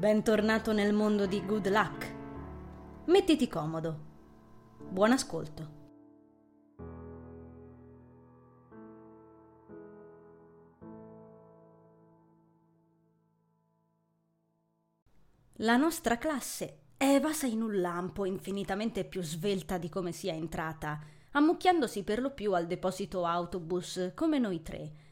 Bentornato nel mondo di Good Luck. Mettiti comodo. Buon ascolto. La nostra classe è evasa in un lampo infinitamente più svelta di come sia entrata, ammucchiandosi per lo più al deposito autobus come noi tre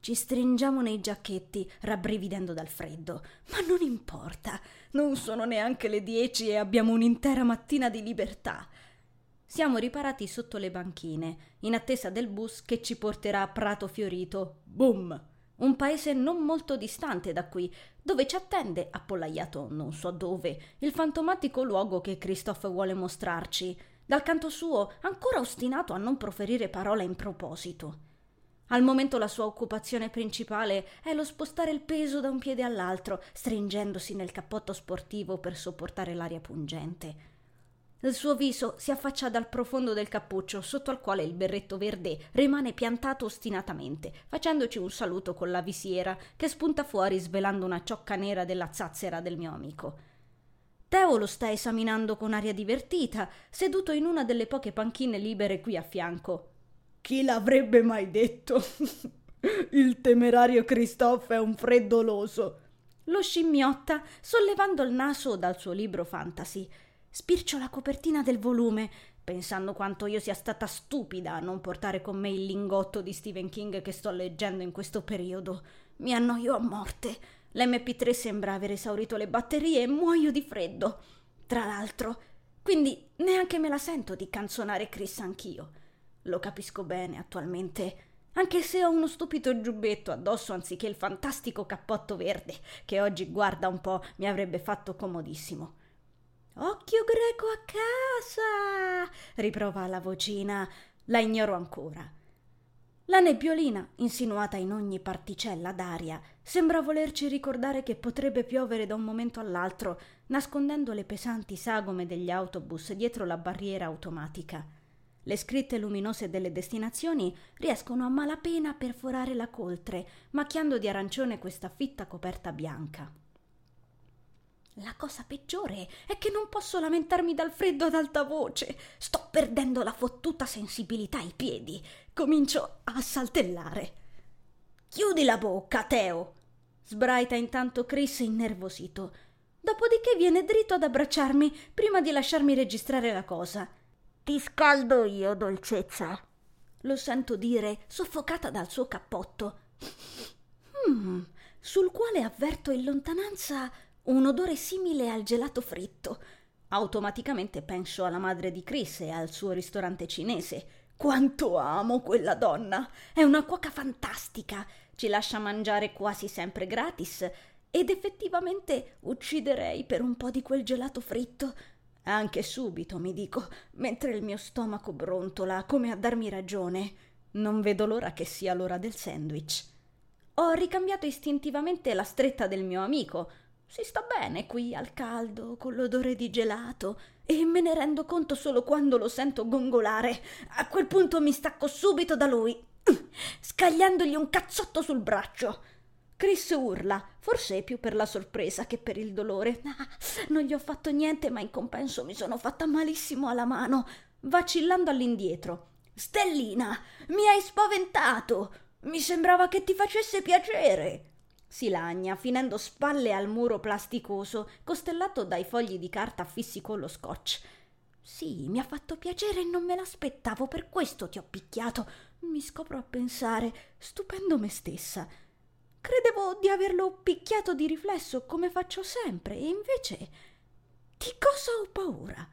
ci stringiamo nei giacchetti, rabbrividendo dal freddo. Ma non importa, non sono neanche le dieci e abbiamo un'intera mattina di libertà. Siamo riparati sotto le banchine, in attesa del bus che ci porterà a Prato Fiorito. Boom! Un paese non molto distante da qui, dove ci attende, appollaiato non so dove, il fantomatico luogo che Christophe vuole mostrarci. Dal canto suo, ancora ostinato a non proferire parola in proposito. Al momento la sua occupazione principale è lo spostare il peso da un piede all'altro, stringendosi nel cappotto sportivo per sopportare l'aria pungente. Il suo viso si affaccia dal profondo del cappuccio, sotto al quale il berretto verde rimane piantato ostinatamente, facendoci un saluto con la visiera che spunta fuori svelando una ciocca nera della zazzera del mio amico. Teo lo sta esaminando con aria divertita, seduto in una delle poche panchine libere qui a fianco. Chi l'avrebbe mai detto? il temerario Christophe è un freddoloso. Lo scimmiotta, sollevando il naso dal suo libro fantasy, spircio la copertina del volume, pensando quanto io sia stata stupida a non portare con me il lingotto di Stephen King che sto leggendo in questo periodo. Mi annoio a morte. L'MP3 sembra aver esaurito le batterie e muoio di freddo. Tra l'altro, quindi neanche me la sento di canzonare Chris anch'io. Lo capisco bene attualmente, anche se ho uno stupido giubbetto addosso anziché il fantastico cappotto verde, che oggi guarda un po' mi avrebbe fatto comodissimo. Occhio greco a casa! riprova la vocina. La ignoro ancora. La nebbiolina, insinuata in ogni particella d'aria, sembra volerci ricordare che potrebbe piovere da un momento all'altro, nascondendo le pesanti sagome degli autobus dietro la barriera automatica. Le scritte luminose delle destinazioni riescono a malapena a perforare la coltre, macchiando di arancione questa fitta coperta bianca. La cosa peggiore è che non posso lamentarmi dal freddo ad alta voce. Sto perdendo la fottuta sensibilità ai piedi. Comincio a saltellare. Chiudi la bocca, Teo! sbraita intanto Chris innervosito. Dopodiché viene dritto ad abbracciarmi prima di lasciarmi registrare la cosa. Ti scaldo io, dolcezza. Lo sento dire, soffocata dal suo cappotto. Mm, sul quale avverto in lontananza un odore simile al gelato fritto. Automaticamente penso alla madre di Chris e al suo ristorante cinese. Quanto amo quella donna! È una cuoca fantastica. Ci lascia mangiare quasi sempre gratis. Ed effettivamente ucciderei per un po' di quel gelato fritto anche subito, mi dico, mentre il mio stomaco brontola come a darmi ragione. Non vedo l'ora che sia l'ora del sandwich. Ho ricambiato istintivamente la stretta del mio amico. Si sta bene qui al caldo, con l'odore di gelato, e me ne rendo conto solo quando lo sento gongolare. A quel punto mi stacco subito da lui, scagliandogli un cazzotto sul braccio. Chris urla, forse più per la sorpresa che per il dolore. Ah, non gli ho fatto niente, ma in compenso mi sono fatta malissimo alla mano, vacillando all'indietro. Stellina, mi hai spaventato! Mi sembrava che ti facesse piacere. Si lagna, finendo spalle al muro plasticoso, costellato dai fogli di carta fissi con lo scotch. Sì, mi ha fatto piacere e non me l'aspettavo, per questo ti ho picchiato. Mi scopro a pensare, stupendo me stessa. Credevo di averlo picchiato di riflesso come faccio sempre, e invece di cosa ho paura?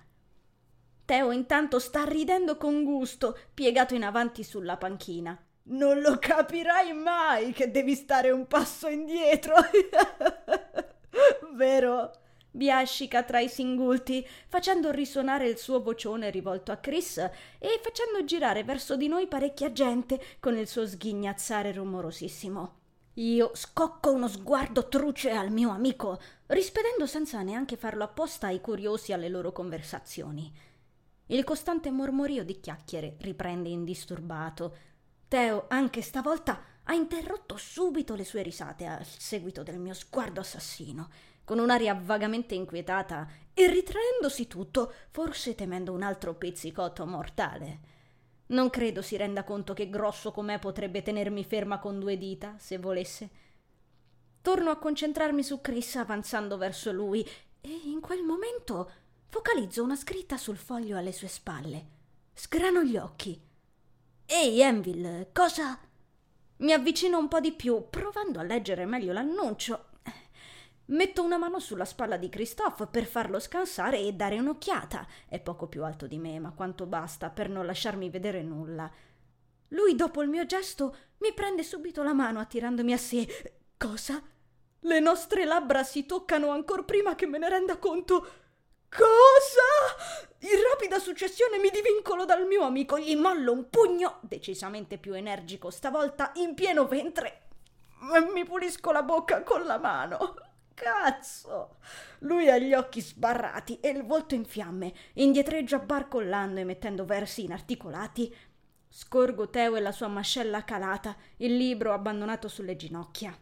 Teo intanto sta ridendo con gusto, piegato in avanti sulla panchina. Non lo capirai mai che devi stare un passo indietro. Vero? Biascica tra i singulti, facendo risuonare il suo vocione rivolto a Chris e facendo girare verso di noi parecchia gente con il suo sghignazzare rumorosissimo. Io scocco uno sguardo truce al mio amico, rispedendo senza neanche farlo apposta ai curiosi alle loro conversazioni. Il costante mormorio di chiacchiere riprende indisturbato. Teo, anche stavolta, ha interrotto subito le sue risate al seguito del mio sguardo assassino. con un'aria vagamente inquietata e ritraendosi tutto, forse temendo un altro pizzicotto mortale. Non credo si renda conto che grosso com'è potrebbe tenermi ferma con due dita, se volesse. Torno a concentrarmi su Chris avanzando verso lui e in quel momento focalizzo una scritta sul foglio alle sue spalle. Sgrano gli occhi. Ehi, Envil, cosa... Mi avvicino un po' di più, provando a leggere meglio l'annuncio. Metto una mano sulla spalla di Christophe per farlo scansare e dare un'occhiata. È poco più alto di me, ma quanto basta per non lasciarmi vedere nulla. Lui, dopo il mio gesto, mi prende subito la mano attirandomi a sé. Cosa? Le nostre labbra si toccano ancor prima che me ne renda conto. Cosa? In rapida successione mi divincolo dal mio amico, gli mollo un pugno, decisamente più energico stavolta, in pieno ventre mi pulisco la bocca con la mano. Cazzo! Lui ha gli occhi sbarrati e il volto in fiamme, indietreggia barcollando e mettendo versi inarticolati. Scorgo Teo e la sua mascella calata, il libro abbandonato sulle ginocchia.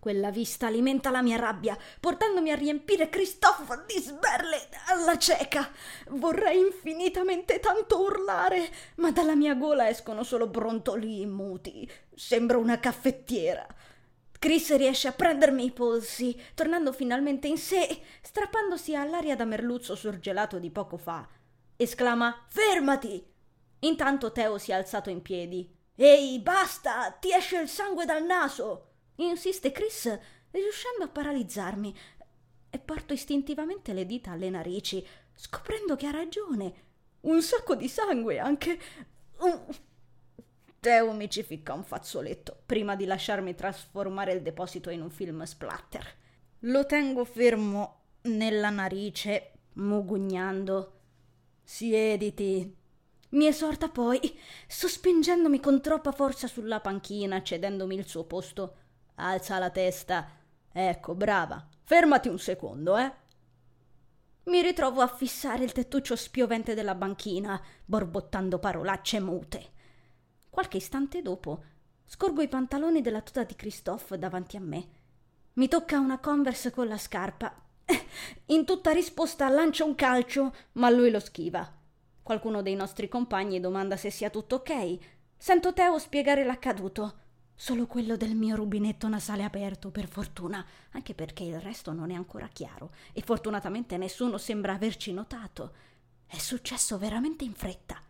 Quella vista alimenta la mia rabbia, portandomi a riempire Christophe di sberle alla cieca. Vorrei infinitamente tanto urlare, ma dalla mia gola escono solo brontoli muti. Sembro una caffettiera. Chris riesce a prendermi i polsi, tornando finalmente in sé, strappandosi all'aria da merluzzo surgelato di poco fa. Esclama: Fermati! Intanto Teo si è alzato in piedi. Ehi, basta! Ti esce il sangue dal naso! insiste Chris, riuscendo a paralizzarmi, e porto istintivamente le dita alle narici, scoprendo che ha ragione. Un sacco di sangue anche. Un... Teo mi ci ficca un fazzoletto prima di lasciarmi trasformare il deposito in un film splatter. Lo tengo fermo nella narice, mugugnando. Siediti. Mi esorta poi, sospingendomi con troppa forza sulla panchina, cedendomi il suo posto. Alza la testa. Ecco, brava. Fermati un secondo, eh. Mi ritrovo a fissare il tettuccio spiovente della banchina, borbottando parolacce mute. Qualche istante dopo scorgo i pantaloni della tuta di Christophe davanti a me. Mi tocca una converse con la scarpa. In tutta risposta lancio un calcio, ma lui lo schiva. Qualcuno dei nostri compagni domanda se sia tutto ok. Sento Teo spiegare l'accaduto. Solo quello del mio rubinetto nasale aperto, per fortuna, anche perché il resto non è ancora chiaro e fortunatamente nessuno sembra averci notato. È successo veramente in fretta.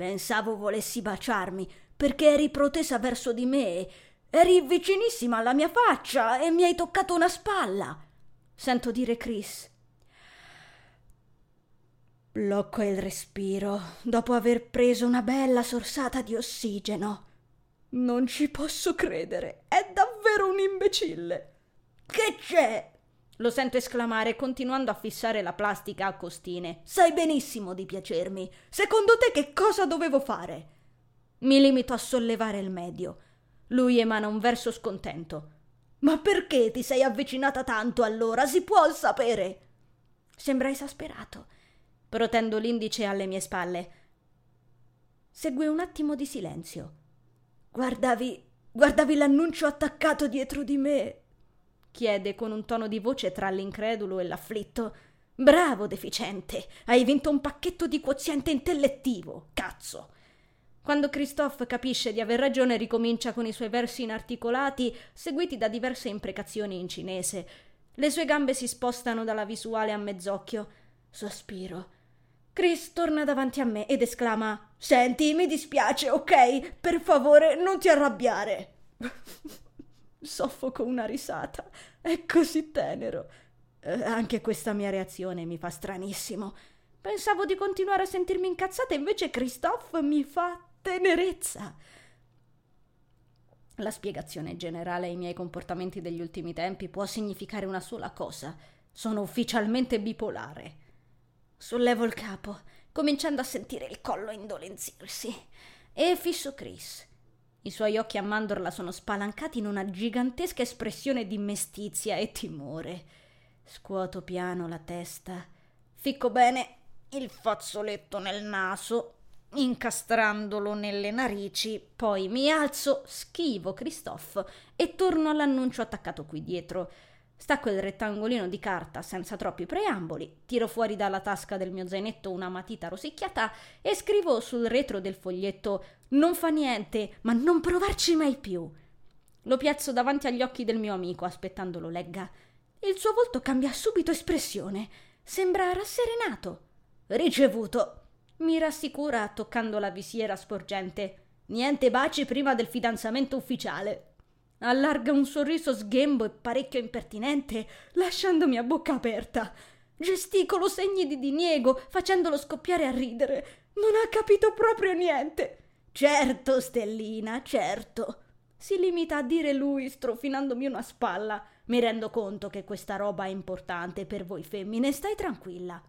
Pensavo volessi baciarmi perché eri protesa verso di me. Eri vicinissima alla mia faccia e mi hai toccato una spalla. Sento dire Chris. Blocco il respiro dopo aver preso una bella sorsata di ossigeno. Non ci posso credere. È davvero un imbecille. Che c'è? Lo sento esclamare continuando a fissare la plastica a costine. Sai benissimo di piacermi. Secondo te che cosa dovevo fare? Mi limito a sollevare il medio. Lui emana un verso scontento. Ma perché ti sei avvicinata tanto allora? Si può sapere? Sembra esasperato. Protendo l'indice alle mie spalle. Segue un attimo di silenzio. Guardavi. guardavi l'annuncio attaccato dietro di me? Chiede con un tono di voce tra l'incredulo e l'afflitto. Bravo, deficiente! Hai vinto un pacchetto di quoziente intellettivo, cazzo! Quando Christophe capisce di aver ragione, ricomincia con i suoi versi inarticolati, seguiti da diverse imprecazioni in cinese. Le sue gambe si spostano dalla visuale a mezz'occhio. Sospiro. Chris torna davanti a me ed esclama: Senti, mi dispiace, ok? Per favore, non ti arrabbiare. Soffoco una risata. È così tenero. Eh, anche questa mia reazione mi fa stranissimo. Pensavo di continuare a sentirmi incazzata, invece Christophe mi fa tenerezza. La spiegazione generale ai miei comportamenti degli ultimi tempi può significare una sola cosa. Sono ufficialmente bipolare. Sollevo il capo, cominciando a sentire il collo indolenzirsi, e fisso Chris. I suoi occhi a mandorla sono spalancati in una gigantesca espressione di mestizia e timore. Scuoto piano la testa, ficco bene il fazzoletto nel naso, incastrandolo nelle narici, poi mi alzo, schivo Christophe e torno all'annuncio attaccato qui dietro. Stacco il rettangolino di carta senza troppi preamboli, tiro fuori dalla tasca del mio zainetto una matita rosicchiata e scrivo sul retro del foglietto Non fa niente, ma non provarci mai più. Lo piazzo davanti agli occhi del mio amico, aspettando lo legga. Il suo volto cambia subito espressione. Sembra rasserenato. Ricevuto. Mi rassicura toccando la visiera sporgente. Niente baci prima del fidanzamento ufficiale. Allarga un sorriso sghembo e parecchio impertinente, lasciandomi a bocca aperta. Gesticolo segni di diniego, facendolo scoppiare a ridere. Non ha capito proprio niente. Certo, Stellina, certo. Si limita a dire lui, strofinandomi una spalla. Mi rendo conto che questa roba è importante per voi femmine, stai tranquilla.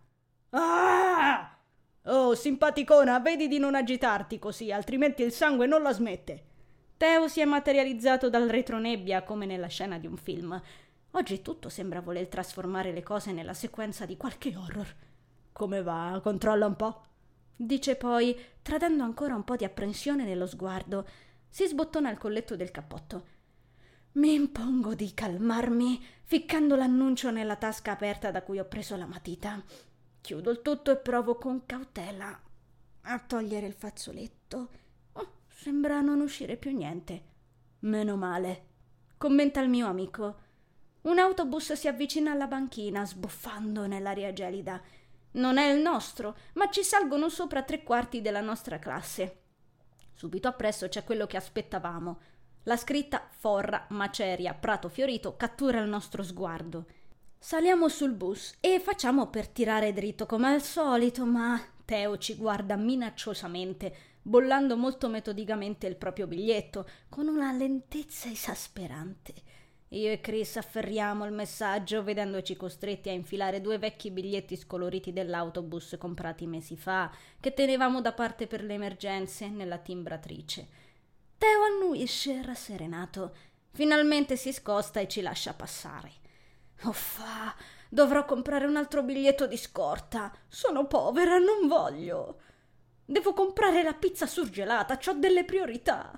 Ah! Oh, simpaticona, vedi di non agitarti così, altrimenti il sangue non la smette. Teo si è materializzato dal retronebbia come nella scena di un film. Oggi tutto sembra voler trasformare le cose nella sequenza di qualche horror. Come va? Controlla un po'. Dice poi, tradendo ancora un po' di apprensione nello sguardo. Si sbottona il colletto del cappotto. Mi impongo di calmarmi, ficcando l'annuncio nella tasca aperta da cui ho preso la matita. Chiudo il tutto e provo con cautela a togliere il fazzoletto Sembra non uscire più niente. Meno male. Commenta il mio amico. Un autobus si avvicina alla banchina, sbuffando nell'aria gelida. Non è il nostro, ma ci salgono sopra tre quarti della nostra classe. Subito appresso c'è quello che aspettavamo. La scritta Forra, Maceria, Prato Fiorito cattura il nostro sguardo. Saliamo sul bus e facciamo per tirare dritto come al solito, ma Teo ci guarda minacciosamente bollando molto metodicamente il proprio biglietto, con una lentezza esasperante. Io e Chris afferriamo il messaggio, vedendoci costretti a infilare due vecchi biglietti scoloriti dell'autobus comprati mesi fa, che tenevamo da parte per le emergenze nella timbratrice. Teo annuisce rasserenato. Finalmente si scosta e ci lascia passare. Uffa, dovrò comprare un altro biglietto di scorta. Sono povera, non voglio. Devo comprare la pizza surgelata, ho delle priorità.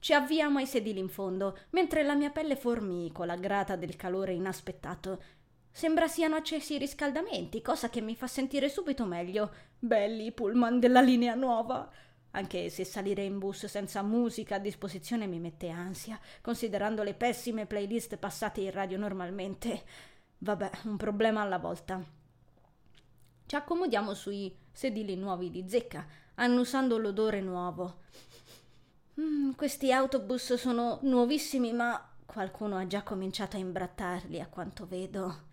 Ci avviamo ai sedili in fondo, mentre la mia pelle formicola, grata del calore inaspettato. Sembra siano accesi i riscaldamenti, cosa che mi fa sentire subito meglio. Belli i pullman della linea nuova. Anche se salire in bus senza musica a disposizione mi mette ansia, considerando le pessime playlist passate in radio normalmente. Vabbè, un problema alla volta. Ci accomodiamo sui sedili nuovi di zecca, annusando l'odore nuovo. Mm, questi autobus sono nuovissimi, ma qualcuno ha già cominciato a imbrattarli, a quanto vedo.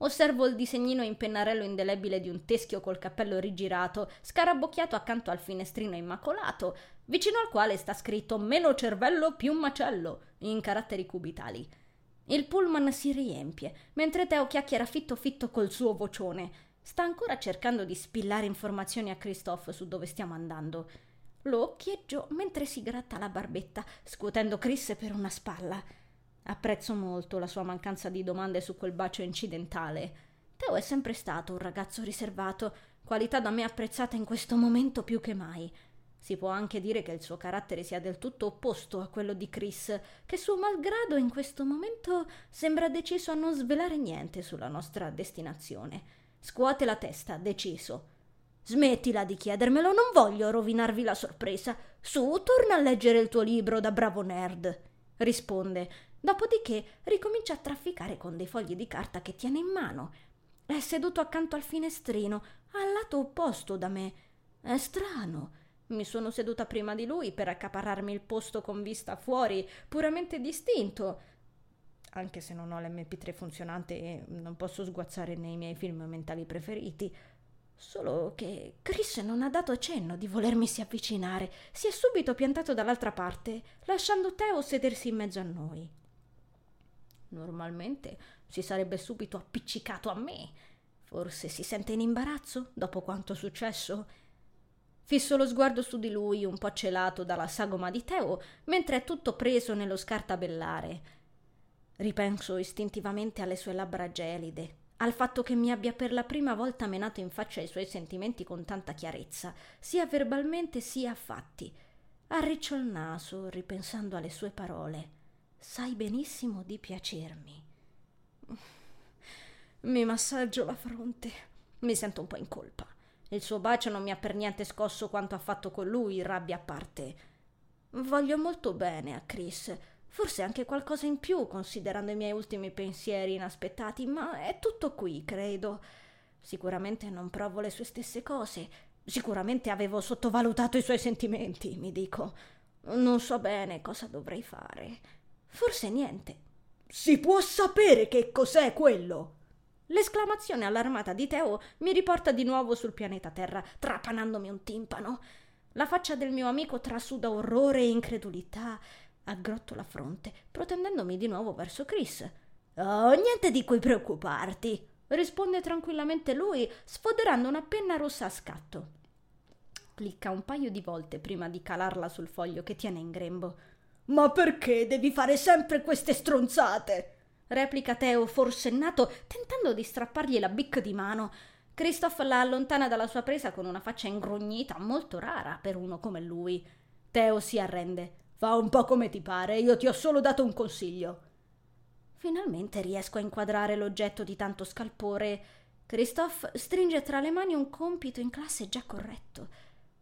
Osservo il disegnino in pennarello indelebile di un teschio col cappello rigirato, scarabocchiato accanto al finestrino immacolato, vicino al quale sta scritto meno cervello più macello, in caratteri cubitali. Il pullman si riempie, mentre Teo chiacchiera fitto fitto col suo vocione. Sta ancora cercando di spillare informazioni a Christophe su dove stiamo andando. Lo occhieggio mentre si gratta la barbetta, scuotendo Chris per una spalla. Apprezzo molto la sua mancanza di domande su quel bacio incidentale. Teo è sempre stato un ragazzo riservato, qualità da me apprezzata in questo momento più che mai. Si può anche dire che il suo carattere sia del tutto opposto a quello di Chris, che suo malgrado in questo momento sembra deciso a non svelare niente sulla nostra destinazione. Scuote la testa, deciso. Smettila di chiedermelo, non voglio rovinarvi la sorpresa. Su, torna a leggere il tuo libro da bravo nerd. Risponde. Dopodiché ricomincia a trafficare con dei fogli di carta che tiene in mano. È seduto accanto al finestrino, al lato opposto da me. È strano. Mi sono seduta prima di lui per accaparrarmi il posto con vista fuori, puramente distinto anche se non ho l'MP3 funzionante e non posso sguazzare nei miei film mentali preferiti. Solo che Chris non ha dato cenno di volermisi avvicinare, si è subito piantato dall'altra parte, lasciando Teo sedersi in mezzo a noi. Normalmente si sarebbe subito appiccicato a me. Forse si sente in imbarazzo dopo quanto successo. Fisso lo sguardo su di lui, un po' celato dalla sagoma di Teo, mentre è tutto preso nello scartabellare Ripenso istintivamente alle sue labbra gelide, al fatto che mi abbia per la prima volta menato in faccia i suoi sentimenti con tanta chiarezza, sia verbalmente sia a fatti. Arriccio il naso, ripensando alle sue parole. Sai benissimo di piacermi. Mi massaggio la fronte. Mi sento un po' in colpa. Il suo bacio non mi ha per niente scosso quanto ha fatto con lui, rabbia a parte. Voglio molto bene a Chris, forse anche qualcosa in più considerando i miei ultimi pensieri inaspettati, ma è tutto qui, credo. Sicuramente non provo le sue stesse cose, sicuramente avevo sottovalutato i suoi sentimenti, mi dico. Non so bene cosa dovrei fare. Forse niente. Si può sapere che cos'è quello? L'esclamazione allarmata di Teo mi riporta di nuovo sul pianeta Terra, trapanandomi un timpano. La faccia del mio amico trasuda orrore e incredulità. Aggrotto la fronte, protendendomi di nuovo verso Chris. Oh, niente di cui preoccuparti, risponde tranquillamente lui, sfoderando una penna rossa a scatto. Clicca un paio di volte prima di calarla sul foglio che tiene in grembo. Ma perché devi fare sempre queste stronzate? replica Teo forsennato, tentando di strappargli la bicca di mano. Christoph la allontana dalla sua presa con una faccia ingrugnita, molto rara per uno come lui. Teo si arrende. Fa un po' come ti pare, io ti ho solo dato un consiglio. Finalmente riesco a inquadrare l'oggetto di tanto scalpore. Christoph stringe tra le mani un compito in classe già corretto.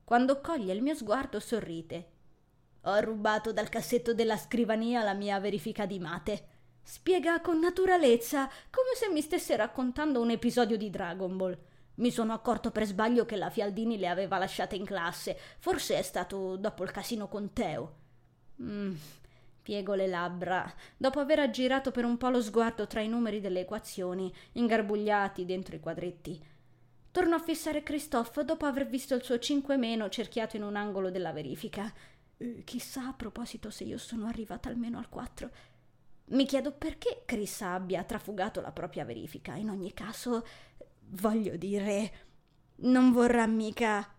Quando coglie il mio sguardo sorride. Ho rubato dal cassetto della scrivania la mia verifica di mate. Spiega con naturalezza, come se mi stesse raccontando un episodio di Dragon Ball. Mi sono accorto per sbaglio che la Fialdini le aveva lasciate in classe. Forse è stato dopo il casino con Teo. Mm, piego le labbra, dopo aver aggirato per un po' lo sguardo tra i numeri delle equazioni, ingarbugliati dentro i quadretti. Torno a fissare Christophe dopo aver visto il suo 5 meno cerchiato in un angolo della verifica. Eh, chissà a proposito se io sono arrivata almeno al 4. Mi chiedo perché Chris abbia trafugato la propria verifica. In ogni caso, voglio dire, non vorrà mica.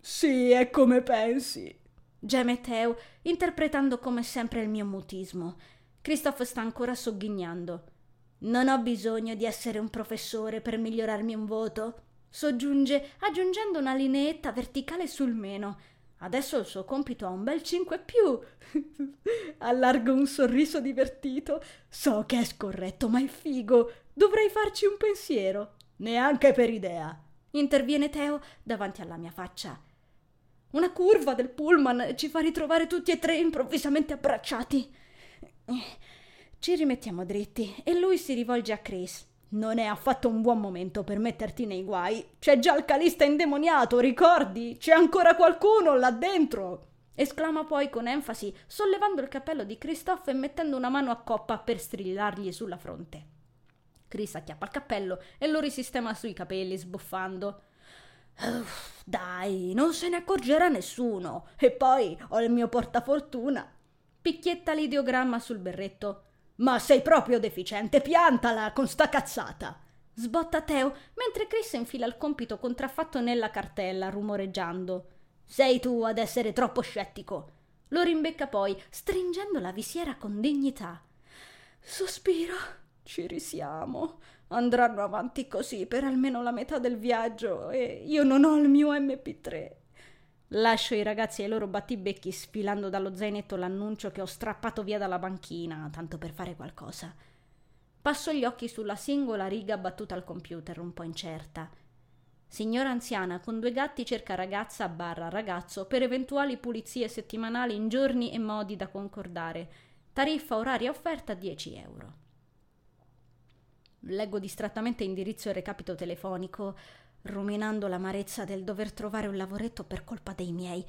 Sì, è come pensi. Geme Teo, interpretando come sempre il mio mutismo. Christoph sta ancora sogghignando. Non ho bisogno di essere un professore per migliorarmi un voto, soggiunge, aggiungendo una lineetta verticale sul meno Adesso il suo compito ha un bel 5 più. Allargo un sorriso divertito. So che è scorretto, ma è figo. Dovrei farci un pensiero. Neanche per idea. Interviene Teo davanti alla mia faccia. Una curva del pullman ci fa ritrovare tutti e tre improvvisamente abbracciati. Ci rimettiamo dritti e lui si rivolge a Chris. Non è affatto un buon momento per metterti nei guai. C'è già il calista indemoniato, ricordi? C'è ancora qualcuno là dentro. esclama poi con enfasi, sollevando il cappello di Christophe e mettendo una mano a coppa per strillargli sulla fronte. Chris acchiappa il cappello e lo risistema sui capelli, sbuffando. Uff, dai, non se ne accorgerà nessuno. E poi ho il mio portafortuna. Picchietta l'ideogramma sul berretto. Ma sei proprio deficiente, piantala con sta cazzata! Sbotta Teo, mentre Chris infila il compito contraffatto nella cartella, rumoreggiando. Sei tu ad essere troppo scettico. Lo rimbecca poi, stringendo la visiera con dignità. Sospiro. Ci risiamo. Andranno avanti così per almeno la metà del viaggio e io non ho il mio MP3. Lascio i ragazzi ai loro battibecchi sfilando dallo zainetto l'annuncio che ho strappato via dalla banchina, tanto per fare qualcosa. Passo gli occhi sulla singola riga battuta al computer, un po' incerta. Signora anziana con due gatti cerca ragazza barra ragazzo per eventuali pulizie settimanali in giorni e modi da concordare. Tariffa oraria offerta 10 euro. Leggo distrattamente indirizzo e recapito telefonico ruminando l'amarezza del dover trovare un lavoretto per colpa dei miei,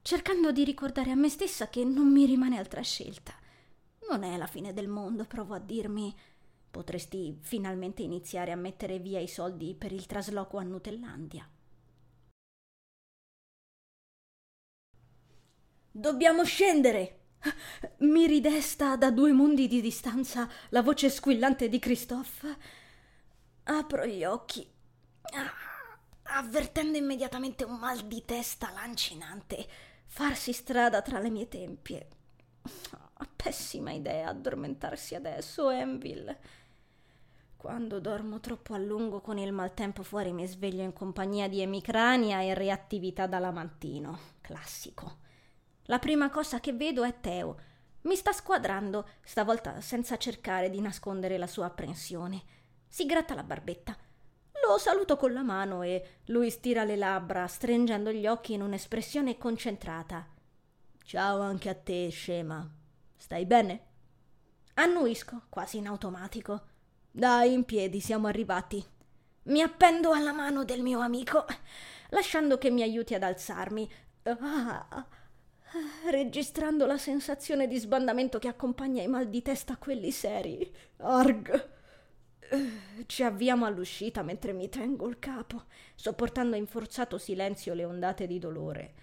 cercando di ricordare a me stessa che non mi rimane altra scelta. Non è la fine del mondo, provo a dirmi. Potresti finalmente iniziare a mettere via i soldi per il trasloco a Nutellandia. Dobbiamo scendere! Mi ridesta da due mondi di distanza la voce squillante di Christophe. Apro gli occhi. Avvertendo immediatamente un mal di testa lancinante farsi strada tra le mie tempie. Pessima idea addormentarsi adesso, Enville. Quando dormo troppo a lungo con il maltempo fuori mi sveglio in compagnia di emicrania e reattività da lamantino. Classico. La prima cosa che vedo è Teo. Mi sta squadrando, stavolta senza cercare di nascondere la sua apprensione. Si gratta la barbetta. Lo saluto con la mano e lui stira le labbra, stringendo gli occhi in un'espressione concentrata. Ciao anche a te, scema. Stai bene? Annuisco, quasi in automatico. Dai, in piedi, siamo arrivati. Mi appendo alla mano del mio amico, lasciando che mi aiuti ad alzarmi, ah, registrando la sensazione di sbandamento che accompagna i mal di testa a quelli seri. Arg! Ci avviamo all'uscita mentre mi tengo il capo, sopportando in forzato silenzio le ondate di dolore.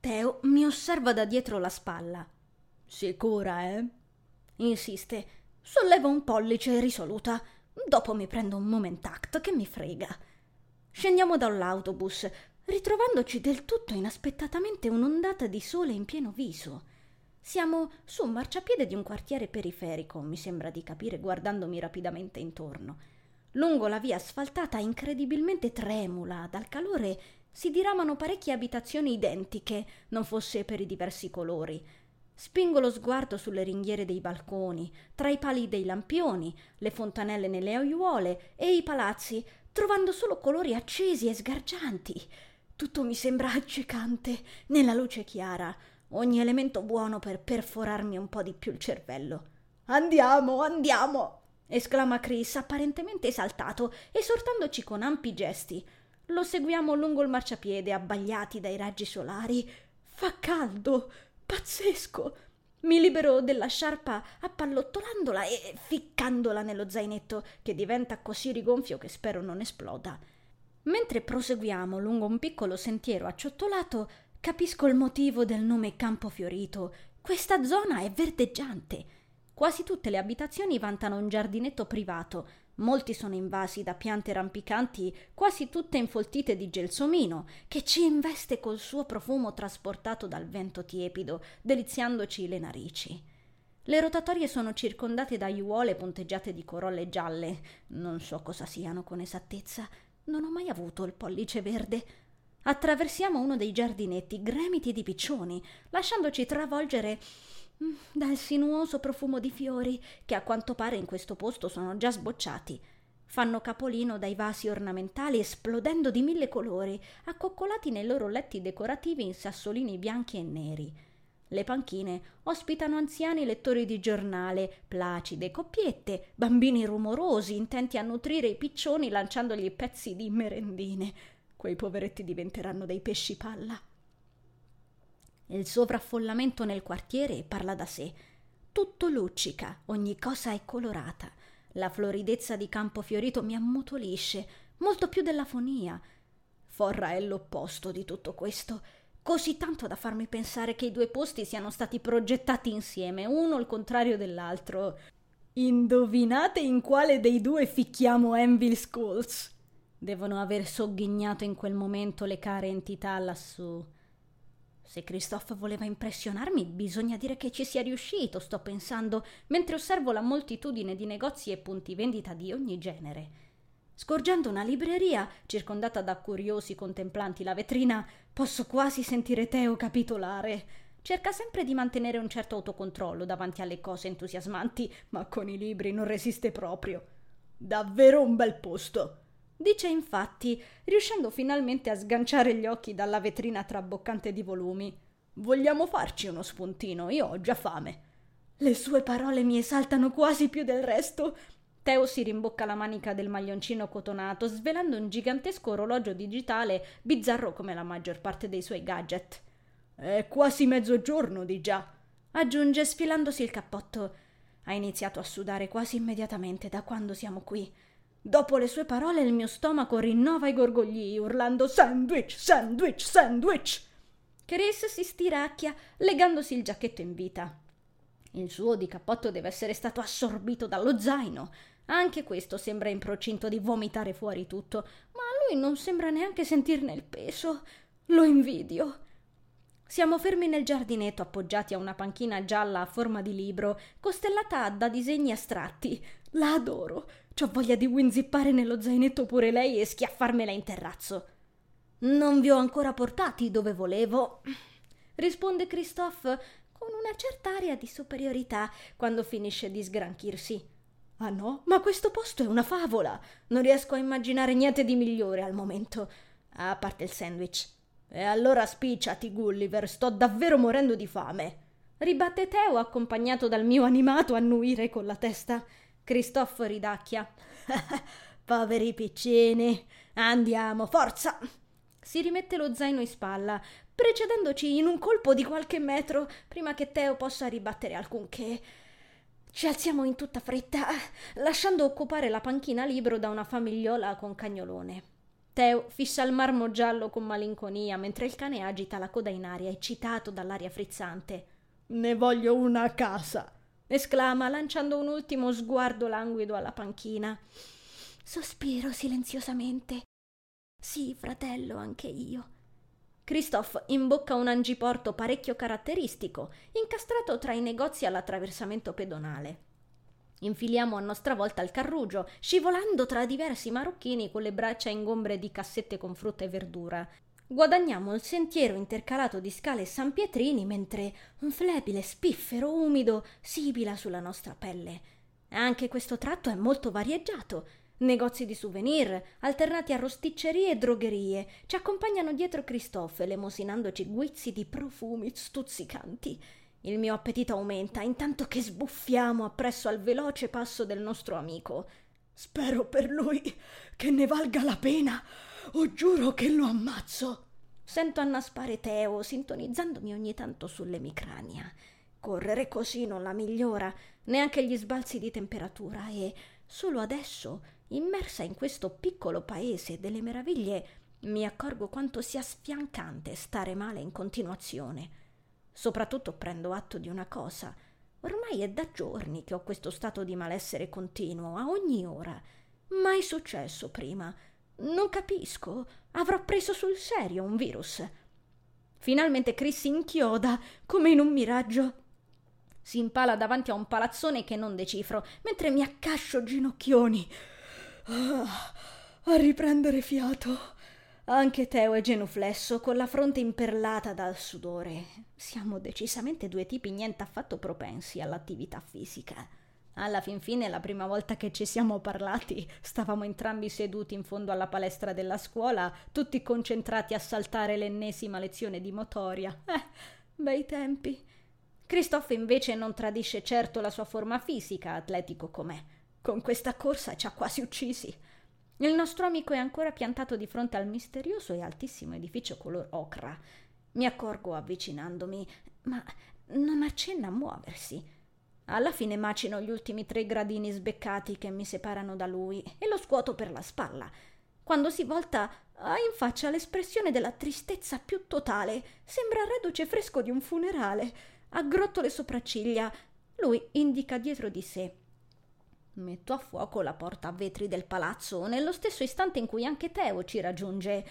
Teo mi osserva da dietro la spalla. Sicura, eh? Insiste. Sollevo un pollice risoluta. Dopo mi prendo un momentact che mi frega. Scendiamo dall'autobus, ritrovandoci del tutto inaspettatamente un'ondata di sole in pieno viso. Siamo su un marciapiede di un quartiere periferico, mi sembra di capire guardandomi rapidamente intorno. Lungo la via asfaltata incredibilmente tremula dal calore si diramano parecchie abitazioni identiche, non fosse per i diversi colori. Spingo lo sguardo sulle ringhiere dei balconi, tra i pali dei lampioni, le fontanelle nelle aiuole e i palazzi, trovando solo colori accesi e sgargianti. Tutto mi sembra accecante, nella luce chiara, ogni elemento buono per perforarmi un po' di più il cervello. Andiamo, andiamo! esclama Chris, apparentemente esaltato, esortandoci con ampi gesti. Lo seguiamo lungo il marciapiede, abbagliati dai raggi solari. Fa caldo, pazzesco! Mi libero della sciarpa appallottolandola e ficcandola nello zainetto, che diventa così rigonfio che spero non esploda. Mentre proseguiamo lungo un piccolo sentiero acciottolato, Capisco il motivo del nome Campo Fiorito. Questa zona è verdeggiante. Quasi tutte le abitazioni vantano un giardinetto privato. Molti sono invasi da piante rampicanti, quasi tutte infoltite di gelsomino, che ci investe col suo profumo trasportato dal vento tiepido, deliziandoci le narici. Le rotatorie sono circondate da aiuole punteggiate di corolle gialle. Non so cosa siano con esattezza. Non ho mai avuto il pollice verde. Attraversiamo uno dei giardinetti gremiti di piccioni, lasciandoci travolgere mm, dal sinuoso profumo di fiori che a quanto pare in questo posto sono già sbocciati. Fanno capolino dai vasi ornamentali esplodendo di mille colori, accoccolati nei loro letti decorativi in sassolini bianchi e neri. Le panchine ospitano anziani lettori di giornale, placide coppiette, bambini rumorosi intenti a nutrire i piccioni lanciandogli pezzi di merendine. Quei poveretti diventeranno dei pesci palla. Il sovraffollamento nel quartiere parla da sé. Tutto luccica, ogni cosa è colorata. La floridezza di Campo Fiorito mi ammutolisce, molto più della fonia. Forra è l'opposto di tutto questo, così tanto da farmi pensare che i due posti siano stati progettati insieme, uno il contrario dell'altro. Indovinate in quale dei due ficchiamo Enville Schools? Devono aver sogghignato in quel momento le care entità lassù. Se Christophe voleva impressionarmi, bisogna dire che ci sia riuscito, sto pensando, mentre osservo la moltitudine di negozi e punti vendita di ogni genere. Scorgendo una libreria, circondata da curiosi contemplanti la vetrina, posso quasi sentire Teo capitolare. Cerca sempre di mantenere un certo autocontrollo davanti alle cose entusiasmanti, ma con i libri non resiste proprio. Davvero un bel posto. Dice infatti, riuscendo finalmente a sganciare gli occhi dalla vetrina traboccante di volumi. Vogliamo farci uno spuntino, io ho già fame. Le sue parole mi esaltano quasi più del resto. Teo si rimbocca la manica del maglioncino cotonato, svelando un gigantesco orologio digitale, bizzarro come la maggior parte dei suoi gadget. È quasi mezzogiorno di già, aggiunge sfilandosi il cappotto. Ha iniziato a sudare quasi immediatamente da quando siamo qui. Dopo le sue parole il mio stomaco rinnova i gorgogli, urlando Sandwich, sandwich, sandwich. Chris si stiracchia, legandosi il giacchetto in vita. Il suo di cappotto deve essere stato assorbito dallo zaino. Anche questo sembra in procinto di vomitare fuori tutto, ma lui non sembra neanche sentirne il peso. Lo invidio. Siamo fermi nel giardinetto appoggiati a una panchina gialla a forma di libro, costellata da disegni astratti. La adoro. C'ho voglia di winzippare nello zainetto pure lei e schiaffarmela in terrazzo. Non vi ho ancora portati dove volevo, risponde Christophe con una certa aria di superiorità quando finisce di sgranchirsi. Ah no? Ma questo posto è una favola. Non riesco a immaginare niente di migliore al momento. A parte il sandwich. E allora spicciati, Gulliver, sto davvero morendo di fame. Ribatte Teo accompagnato dal mio animato annuire con la testa. Christophe ridacchia. Poveri piccini. Andiamo, forza! Si rimette lo zaino in spalla, precedendoci in un colpo di qualche metro prima che Teo possa ribattere alcunché. Ci alziamo in tutta fretta, lasciando occupare la panchina libero da una famigliola con cagnolone. Teo fissa il marmo giallo con malinconia mentre il cane agita la coda in aria, eccitato dall'aria frizzante. Ne voglio una a casa! esclama, lanciando un ultimo sguardo languido alla panchina. Sospiro silenziosamente. Sì, fratello, anche io. Christophe imbocca un angiporto parecchio caratteristico, incastrato tra i negozi all'attraversamento pedonale. Infiliamo a nostra volta il carrugio, scivolando tra diversi marocchini con le braccia ingombre di cassette con frutta e verdura. Guadagniamo il sentiero intercalato di scale e sanpietrini mentre un flebile spiffero umido sibila sulla nostra pelle. Anche questo tratto è molto varieggiato. Negozi di souvenir, alternati a rosticcerie e drogherie, ci accompagnano dietro Christophe, lemosinandoci guizzi di profumi stuzzicanti. Il mio appetito aumenta intanto che sbuffiamo appresso al veloce passo del nostro amico. Spero per lui che ne valga la pena, o giuro che lo ammazzo. Sento annaspare Teo, sintonizzandomi ogni tanto sull'emicrania. Correre così non la migliora, neanche gli sbalzi di temperatura, e solo adesso Immersa in questo piccolo paese delle meraviglie, mi accorgo quanto sia sfiancante stare male in continuazione. Soprattutto prendo atto di una cosa. Ormai è da giorni che ho questo stato di malessere continuo, a ogni ora. Mai successo prima. Non capisco. Avrò preso sul serio un virus. Finalmente Chris si inchioda, come in un miraggio. Si impala davanti a un palazzone che non decifro, mentre mi accascio ginocchioni. A riprendere fiato. Anche Teo è genuflesso, con la fronte imperlata dal sudore. Siamo decisamente due tipi niente affatto propensi all'attività fisica. Alla fin fine, la prima volta che ci siamo parlati, stavamo entrambi seduti in fondo alla palestra della scuola, tutti concentrati a saltare l'ennesima lezione di motoria. Eh, bei tempi. Christophe invece non tradisce certo la sua forma fisica, atletico com'è. Con questa corsa ci ha quasi uccisi. Il nostro amico è ancora piantato di fronte al misterioso e altissimo edificio color ocra. Mi accorgo avvicinandomi, ma non accenna a muoversi. Alla fine macino gli ultimi tre gradini sbeccati che mi separano da lui e lo scuoto per la spalla. Quando si volta ha in faccia l'espressione della tristezza più totale. Sembra reduce fresco di un funerale. Aggrotto le sopracciglia. Lui indica dietro di sé. Metto a fuoco la porta a vetri del palazzo nello stesso istante in cui anche Teo ci raggiunge.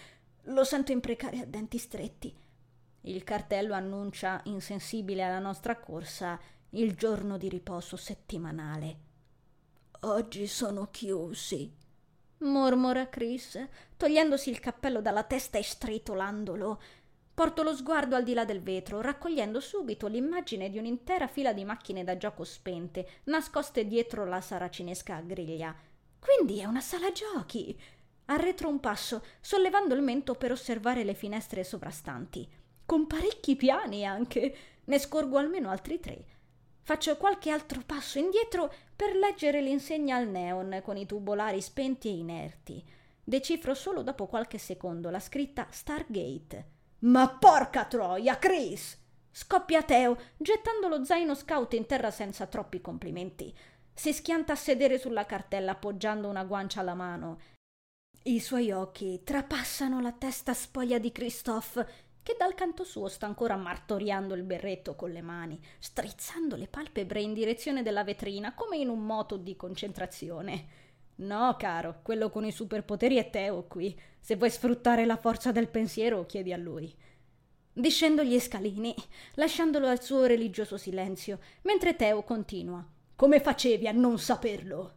Lo sento imprecare a denti stretti. Il cartello annuncia, insensibile alla nostra corsa, il giorno di riposo settimanale. Oggi sono chiusi, mormora Chris, togliendosi il cappello dalla testa e stritolandolo. Porto lo sguardo al di là del vetro, raccogliendo subito l'immagine di un'intera fila di macchine da gioco spente, nascoste dietro la saracinesca griglia. Quindi è una sala giochi! Arretro un passo, sollevando il mento per osservare le finestre sovrastanti. Con parecchi piani anche. Ne scorgo almeno altri tre. Faccio qualche altro passo indietro per leggere l'insegna al neon con i tubolari spenti e inerti. Decifro solo dopo qualche secondo la scritta Stargate. Ma porca troia, Chris! Scoppia Teo, gettando lo zaino scout in terra senza troppi complimenti. Si schianta a sedere sulla cartella appoggiando una guancia alla mano. I suoi occhi trapassano la testa spoglia di Christophe, che dal canto suo sta ancora martoriando il berretto con le mani, strizzando le palpebre in direzione della vetrina come in un moto di concentrazione. No, caro, quello con i superpoteri è Teo qui. Se vuoi sfruttare la forza del pensiero, chiedi a lui. Discendo gli scalini, lasciandolo al suo religioso silenzio, mentre Teo continua. Come facevi a non saperlo?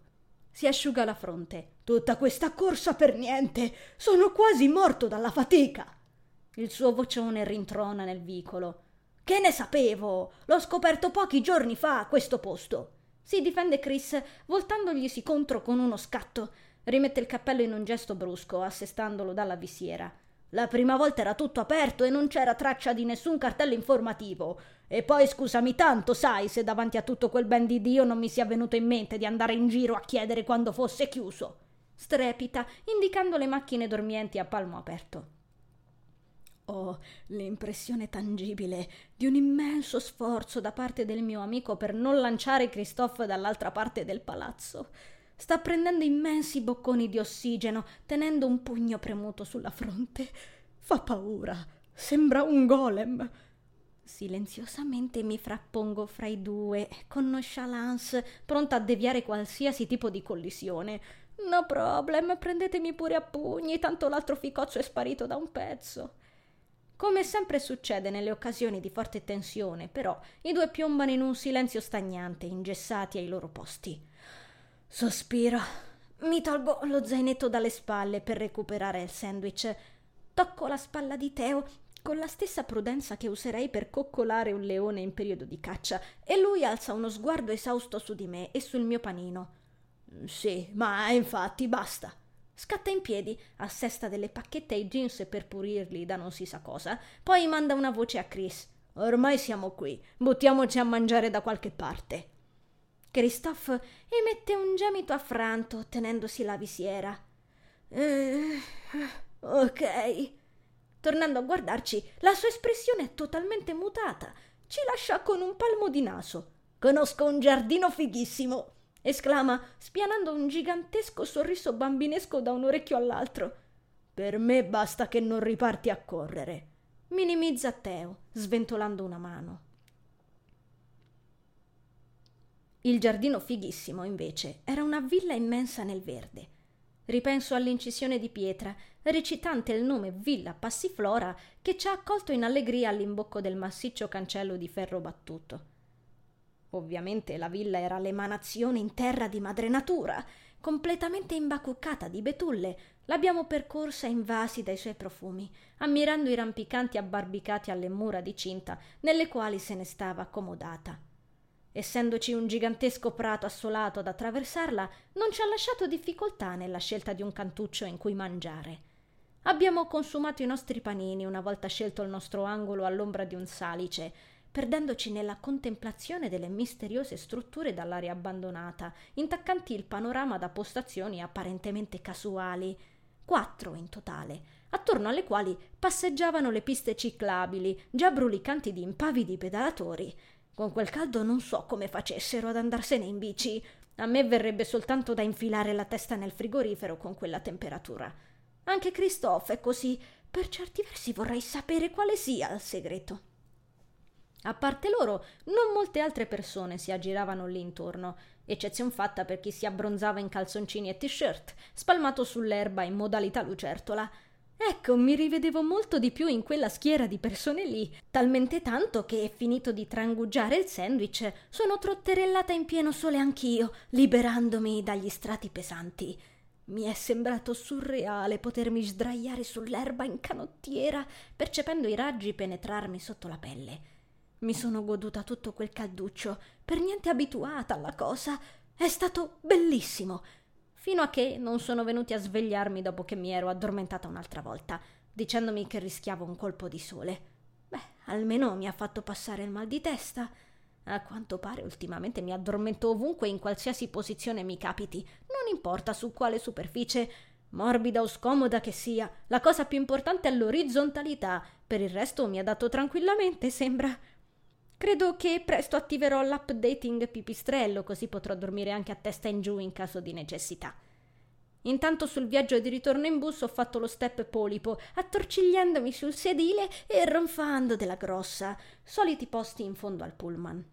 Si asciuga la fronte. Tutta questa corsa per niente. Sono quasi morto dalla fatica. Il suo vocione rintrona nel vicolo. Che ne sapevo? L'ho scoperto pochi giorni fa a questo posto. Si difende Chris, voltandoglisi contro con uno scatto. Rimette il cappello in un gesto brusco, assestandolo dalla visiera. La prima volta era tutto aperto e non c'era traccia di nessun cartello informativo. E poi scusami tanto, sai, se davanti a tutto quel ben di Dio non mi sia venuto in mente di andare in giro a chiedere quando fosse chiuso. Strepita, indicando le macchine dormienti a palmo aperto. Ho l'impressione tangibile di un immenso sforzo da parte del mio amico per non lanciare Christophe dall'altra parte del palazzo. Sta prendendo immensi bocconi di ossigeno, tenendo un pugno premuto sulla fronte. Fa paura. Sembra un golem. Silenziosamente mi frappongo fra i due, con nonchalance, pronta a deviare qualsiasi tipo di collisione. No problem, prendetemi pure a pugni, tanto l'altro ficozzo è sparito da un pezzo. Come sempre succede nelle occasioni di forte tensione, però, i due piombano in un silenzio stagnante, ingessati ai loro posti. Sospiro. Mi tolgo lo zainetto dalle spalle per recuperare il sandwich. Tocco la spalla di Teo con la stessa prudenza che userei per coccolare un leone in periodo di caccia, e lui alza uno sguardo esausto su di me e sul mio panino. Sì, ma infatti basta. Scatta in piedi, assesta delle pacchette ai jeans per pulirli da non si sa cosa, poi manda una voce a Chris. Ormai siamo qui, buttiamoci a mangiare da qualche parte. Christophe emette un gemito affranto, tenendosi la visiera. Eh, ok. Tornando a guardarci, la sua espressione è totalmente mutata. Ci lascia con un palmo di naso. Conosco un giardino fighissimo, esclama, spianando un gigantesco sorriso bambinesco da un orecchio all'altro. Per me basta che non riparti a correre. Minimizza Teo, sventolando una mano. Il giardino fighissimo, invece, era una villa immensa nel verde. Ripenso all'incisione di pietra, recitante il nome Villa Passiflora, che ci ha accolto in allegria all'imbocco del massiccio cancello di ferro battuto. Ovviamente la villa era l'emanazione in terra di madre natura, completamente imbacuccata di betulle. L'abbiamo percorsa invasi dai suoi profumi, ammirando i rampicanti abbarbicati alle mura di cinta nelle quali se ne stava accomodata essendoci un gigantesco prato assolato ad attraversarla, non ci ha lasciato difficoltà nella scelta di un cantuccio in cui mangiare. Abbiamo consumato i nostri panini una volta scelto il nostro angolo all'ombra di un salice, perdendoci nella contemplazione delle misteriose strutture dall'aria abbandonata, intaccanti il panorama da postazioni apparentemente casuali, quattro in totale, attorno alle quali passeggiavano le piste ciclabili, già brulicanti di impavidi pedalatori, con quel caldo non so come facessero ad andarsene in bici. A me verrebbe soltanto da infilare la testa nel frigorifero con quella temperatura. Anche Christophe è così. Per certi versi vorrei sapere quale sia il segreto. A parte loro, non molte altre persone si aggiravano lì intorno, eccezion fatta per chi si abbronzava in calzoncini e t-shirt, spalmato sull'erba in modalità lucertola, Ecco, mi rivedevo molto di più in quella schiera di persone lì, talmente tanto che, finito di trangugiare il sandwich, sono trotterellata in pieno sole anch'io, liberandomi dagli strati pesanti. Mi è sembrato surreale potermi sdraiare sull'erba in canottiera, percependo i raggi penetrarmi sotto la pelle. Mi sono goduta tutto quel calduccio, per niente abituata alla cosa. È stato bellissimo fino a che non sono venuti a svegliarmi dopo che mi ero addormentata un'altra volta, dicendomi che rischiavo un colpo di sole. Beh, almeno mi ha fatto passare il mal di testa. A quanto pare ultimamente mi addormento ovunque in qualsiasi posizione mi capiti, non importa su quale superficie, morbida o scomoda che sia, la cosa più importante è l'orizzontalità, per il resto mi ha dato tranquillamente, sembra. Credo che presto attiverò l'updating pipistrello, così potrò dormire anche a testa in giù in caso di necessità. Intanto sul viaggio di ritorno in bus ho fatto lo step polipo, attorcigliandomi sul sedile e ronfando della grossa, soliti posti in fondo al pullman.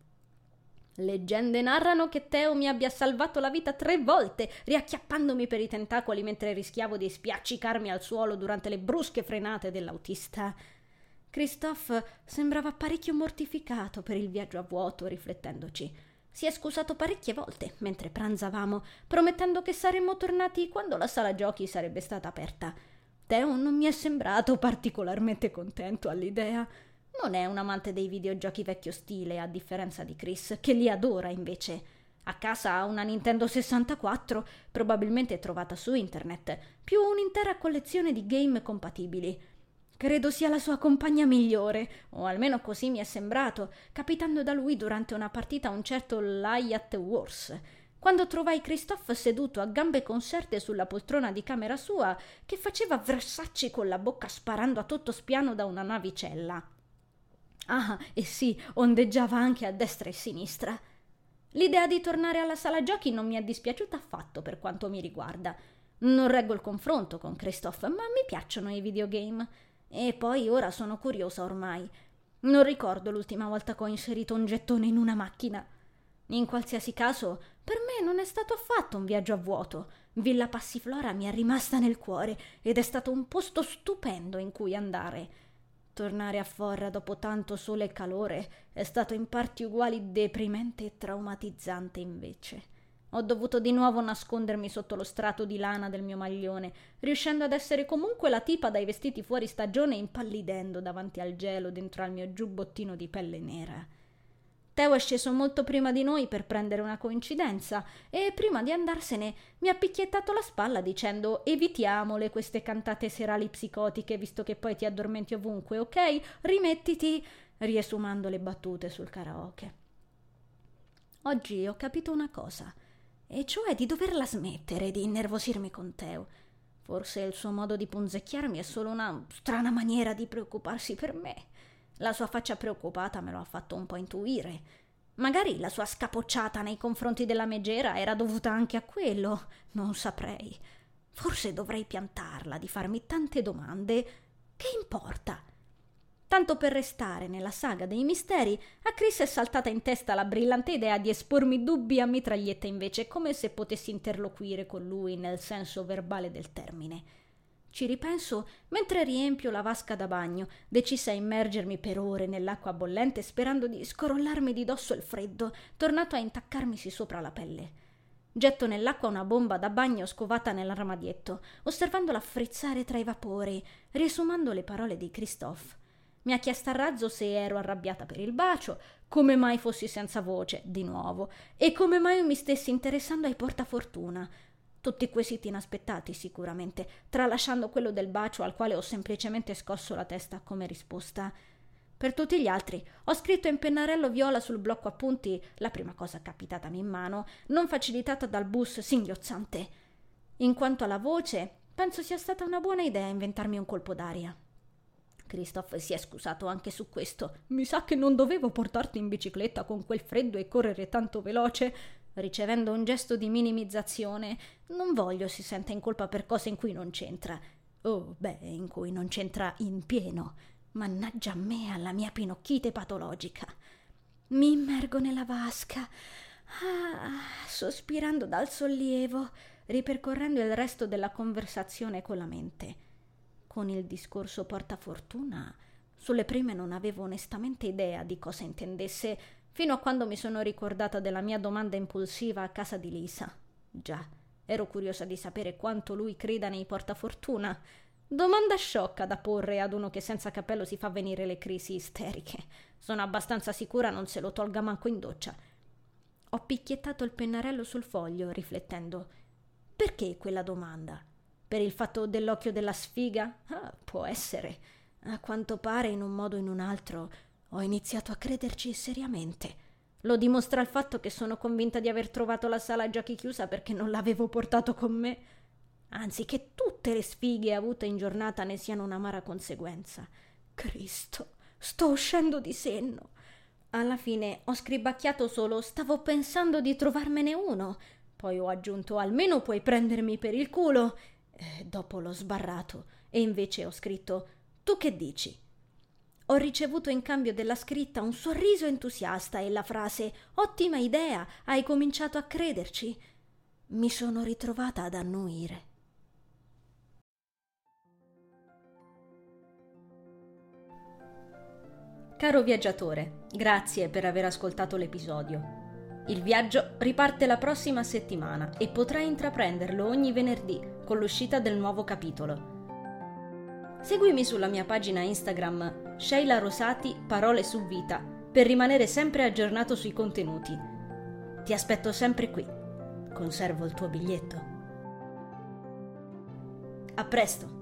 Leggende narrano che Teo mi abbia salvato la vita tre volte, riacchiappandomi per i tentacoli mentre rischiavo di spiaccicarmi al suolo durante le brusche frenate dell'autista. Christophe sembrava parecchio mortificato per il viaggio a vuoto, riflettendoci. Si è scusato parecchie volte mentre pranzavamo, promettendo che saremmo tornati quando la sala giochi sarebbe stata aperta. Teo non mi è sembrato particolarmente contento all'idea. Non è un amante dei videogiochi vecchio stile, a differenza di Chris, che li adora invece. A casa ha una Nintendo 64, probabilmente trovata su internet, più un'intera collezione di game compatibili. Credo sia la sua compagna migliore, o almeno così mi è sembrato, capitando da lui durante una partita a un certo Liat Wars, quando trovai Christophe seduto a gambe conserte sulla poltrona di camera sua, che faceva versacci con la bocca sparando a tutto spiano da una navicella. Ah, e sì, ondeggiava anche a destra e sinistra. L'idea di tornare alla sala giochi non mi è dispiaciuta affatto per quanto mi riguarda. Non reggo il confronto con Christophe, ma mi piacciono i videogame. E poi ora sono curiosa ormai. Non ricordo l'ultima volta che ho inserito un gettone in una macchina. In qualsiasi caso, per me non è stato affatto un viaggio a vuoto. Villa Passiflora mi è rimasta nel cuore ed è stato un posto stupendo in cui andare. Tornare a Forra dopo tanto sole e calore è stato in parti uguali deprimente e traumatizzante invece. Ho dovuto di nuovo nascondermi sotto lo strato di lana del mio maglione, riuscendo ad essere comunque la tipa dai vestiti fuori stagione impallidendo davanti al gelo dentro al mio giubbottino di pelle nera. Teo è sceso molto prima di noi per prendere una coincidenza e prima di andarsene mi ha picchiettato la spalla dicendo evitiamole queste cantate serali psicotiche visto che poi ti addormenti ovunque, ok? Rimettiti, riesumando le battute sul karaoke. Oggi ho capito una cosa, e cioè di doverla smettere di innervosirmi con Teo. Forse il suo modo di punzecchiarmi è solo una strana maniera di preoccuparsi per me. La sua faccia preoccupata me lo ha fatto un po' intuire. Magari la sua scapocciata nei confronti della megera era dovuta anche a quello, non saprei. Forse dovrei piantarla di farmi tante domande. Che importa? Tanto per restare nella saga dei misteri, a Chris è saltata in testa la brillante idea di espormi dubbi a mitraglietta invece, come se potessi interloquire con lui nel senso verbale del termine. Ci ripenso mentre riempio la vasca da bagno, decisa a immergermi per ore nell'acqua bollente sperando di scrollarmi di dosso il freddo, tornato a intaccarmisi sopra la pelle. Getto nell'acqua una bomba da bagno scovata nell'armadietto, osservandola frizzare tra i vapori, riesumando le parole di Christophe. Mi ha chiesto a razzo se ero arrabbiata per il bacio, come mai fossi senza voce, di nuovo, e come mai mi stessi interessando ai portafortuna, tutti quesiti inaspettati, sicuramente, tralasciando quello del bacio al quale ho semplicemente scosso la testa come risposta. Per tutti gli altri ho scritto in pennarello viola sul blocco appunti la prima cosa capitatami in mano, non facilitata dal bus singhiozzante. In quanto alla voce, penso sia stata una buona idea inventarmi un colpo d'aria. Christoph si è scusato anche su questo. Mi sa che non dovevo portarti in bicicletta con quel freddo e correre tanto veloce ricevendo un gesto di minimizzazione. Non voglio si senta in colpa per cose in cui non c'entra. Oh, beh, in cui non c'entra in pieno. Mannaggia a me, alla mia pinocchite patologica. Mi immergo nella vasca, ah, sospirando dal sollievo, ripercorrendo il resto della conversazione con la mente. Con il discorso portafortuna, sulle prime non avevo onestamente idea di cosa intendesse fino a quando mi sono ricordata della mia domanda impulsiva a casa di Lisa. Già, ero curiosa di sapere quanto lui creda nei portafortuna. Domanda sciocca da porre ad uno che senza cappello si fa venire le crisi isteriche. Sono abbastanza sicura non se lo tolga manco in doccia. Ho picchiettato il pennarello sul foglio, riflettendo. Perché quella domanda? Per il fatto dell'occhio della sfiga? Ah, può essere. A quanto pare, in un modo o in un altro, ho iniziato a crederci seriamente. Lo dimostra il fatto che sono convinta di aver trovato la sala giochi chiusa perché non l'avevo portato con me. Anzi, che tutte le sfighe avute in giornata ne siano un'amara conseguenza. Cristo, sto uscendo di senno. Alla fine ho scribacchiato solo stavo pensando di trovarmene uno. Poi ho aggiunto almeno puoi prendermi per il culo. Eh, dopo l'ho sbarrato e invece ho scritto tu che dici? Ho ricevuto in cambio della scritta un sorriso entusiasta e la frase Ottima idea, hai cominciato a crederci. Mi sono ritrovata ad annuire. Caro viaggiatore, grazie per aver ascoltato l'episodio. Il viaggio riparte la prossima settimana e potrai intraprenderlo ogni venerdì con l'uscita del nuovo capitolo. Seguimi sulla mia pagina Instagram Sheila Rosati Parole su Vita per rimanere sempre aggiornato sui contenuti. Ti aspetto sempre qui. Conservo il tuo biglietto. A presto.